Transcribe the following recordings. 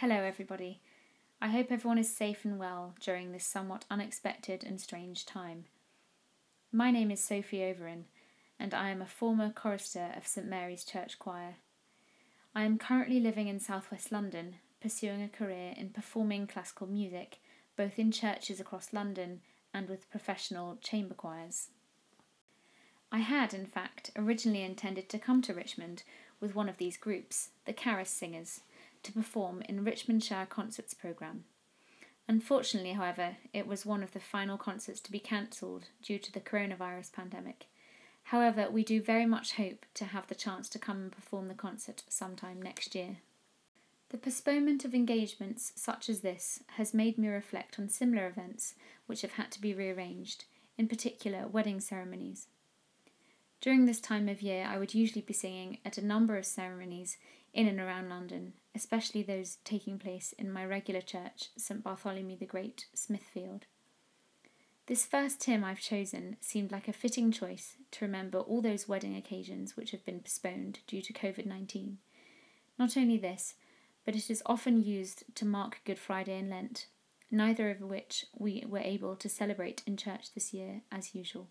Hello, everybody. I hope everyone is safe and well during this somewhat unexpected and strange time. My name is Sophie Overin, and I am a former chorister of St Mary's Church Choir. I am currently living in southwest London, pursuing a career in performing classical music, both in churches across London and with professional chamber choirs. I had, in fact, originally intended to come to Richmond with one of these groups, the Caris Singers to perform in Richmondshire Concerts programme. Unfortunately, however, it was one of the final concerts to be cancelled due to the coronavirus pandemic. However, we do very much hope to have the chance to come and perform the concert sometime next year. The postponement of engagements such as this has made me reflect on similar events which have had to be rearranged, in particular wedding ceremonies. During this time of year, I would usually be singing at a number of ceremonies in and around London, especially those taking place in my regular church, St Bartholomew the Great, Smithfield. This first hymn I've chosen seemed like a fitting choice to remember all those wedding occasions which have been postponed due to COVID 19. Not only this, but it is often used to mark Good Friday and Lent, neither of which we were able to celebrate in church this year as usual.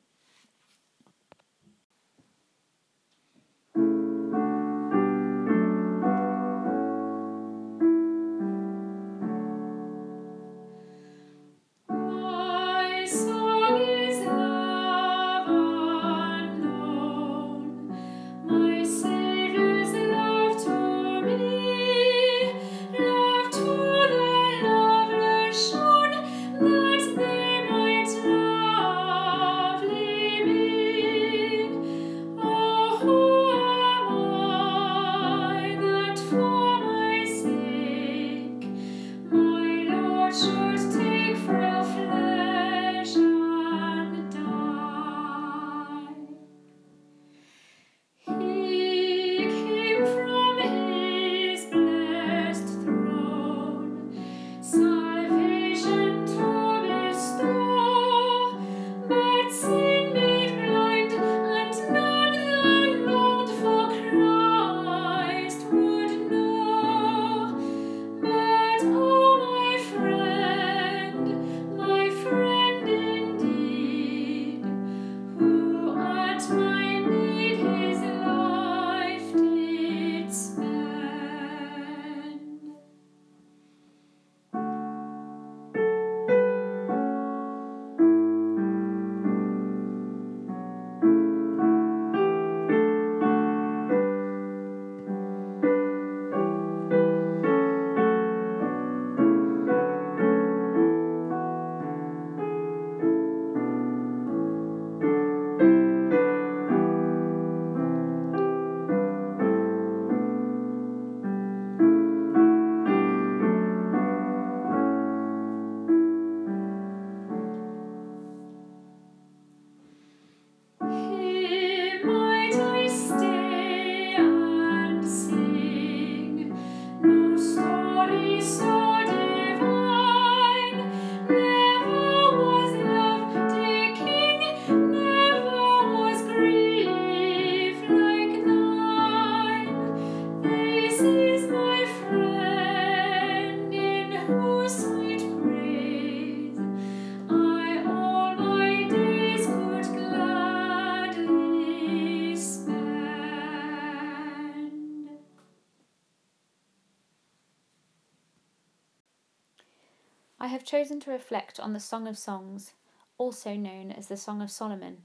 I have chosen to reflect on the Song of Songs, also known as the Song of Solomon,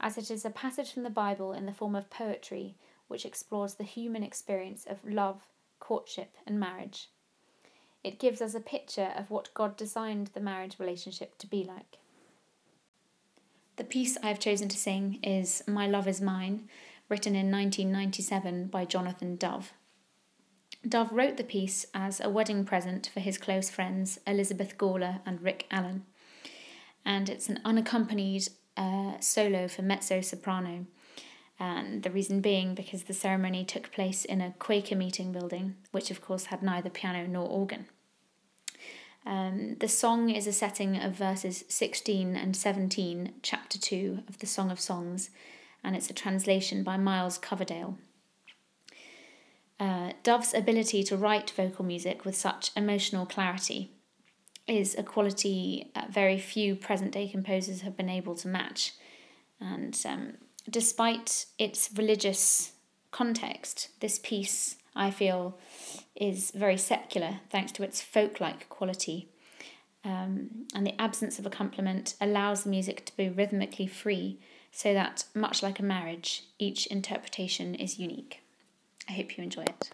as it is a passage from the Bible in the form of poetry which explores the human experience of love, courtship, and marriage. It gives us a picture of what God designed the marriage relationship to be like. The piece I have chosen to sing is My Love Is Mine, written in 1997 by Jonathan Dove. Dove wrote the piece as a wedding present for his close friends Elizabeth Gawler and Rick Allen, and it's an unaccompanied uh, solo for mezzo soprano. And the reason being because the ceremony took place in a Quaker meeting building, which of course had neither piano nor organ. Um, the song is a setting of verses 16 and 17, chapter 2 of the Song of Songs, and it's a translation by Miles Coverdale. Uh, Dove's ability to write vocal music with such emotional clarity is a quality uh, very few present day composers have been able to match. And um, despite its religious context, this piece, I feel, is very secular thanks to its folk like quality. Um, and the absence of accompaniment allows the music to be rhythmically free, so that, much like a marriage, each interpretation is unique. I hope you enjoy it.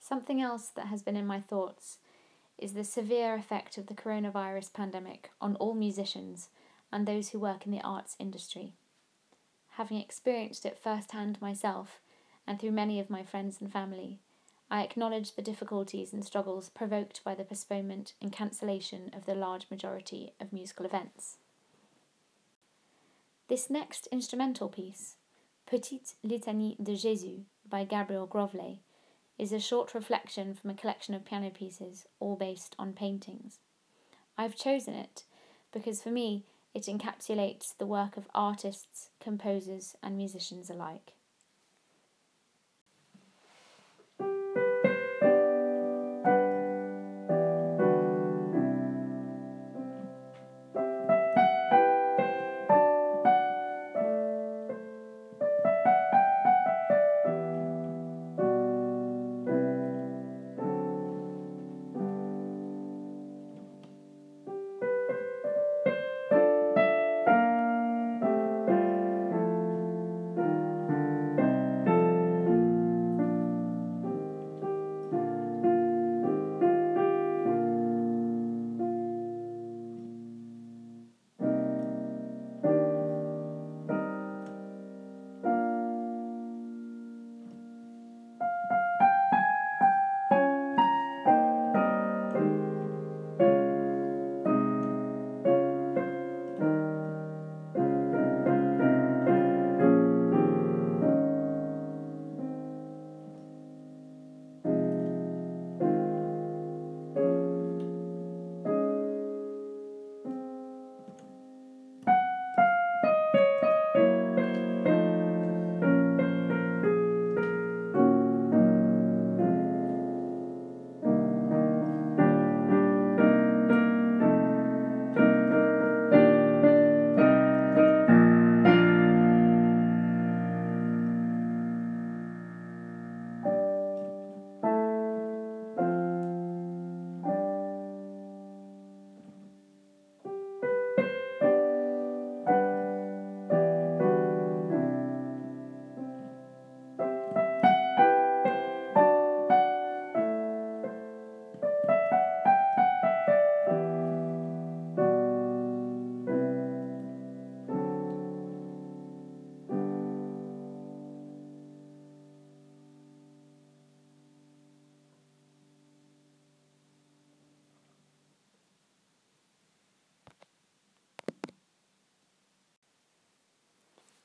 Something else that has been in my thoughts is the severe effect of the coronavirus pandemic on all musicians and those who work in the arts industry. Having experienced it firsthand myself and through many of my friends and family, I acknowledge the difficulties and struggles provoked by the postponement and cancellation of the large majority of musical events. This next instrumental piece, Petite Litanie de Jésus by Gabriel Grovlez, is a short reflection from a collection of piano pieces, all based on paintings. I've chosen it because for me It encapsulates the work of artists, composers, and musicians alike.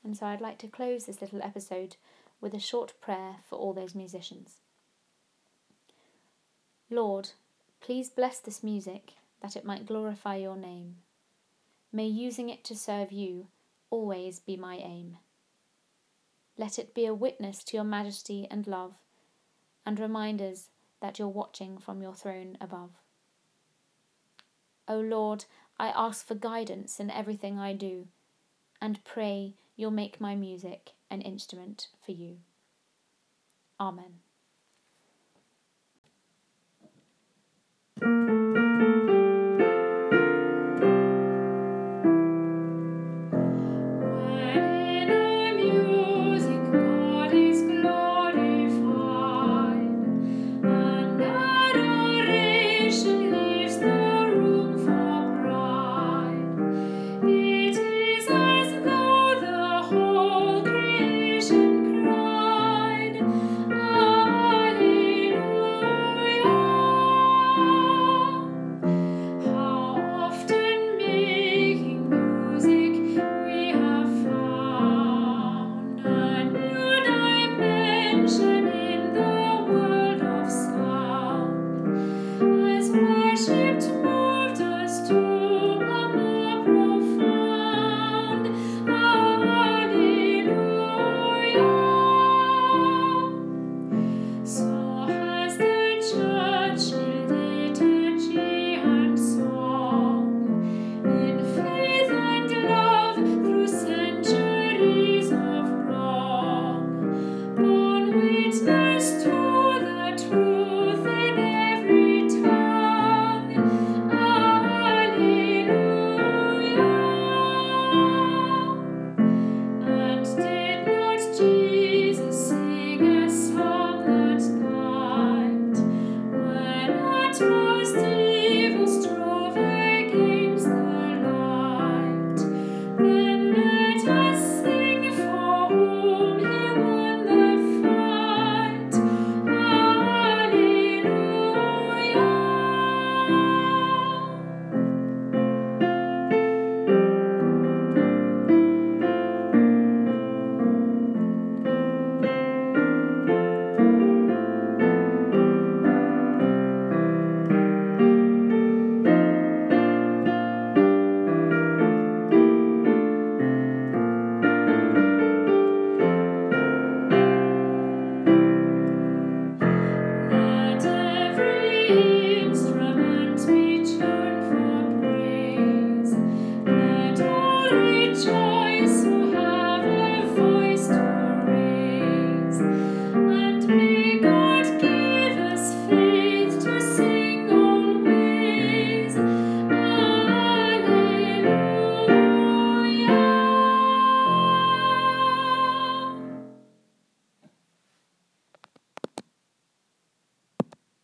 And so I'd like to close this little episode with a short prayer for all those musicians. Lord, please bless this music that it might glorify your name. May using it to serve you always be my aim. Let it be a witness to your majesty and love, and remind us that you're watching from your throne above. O Lord, I ask for guidance in everything I do, and pray you'll make my music an instrument for you. Amen.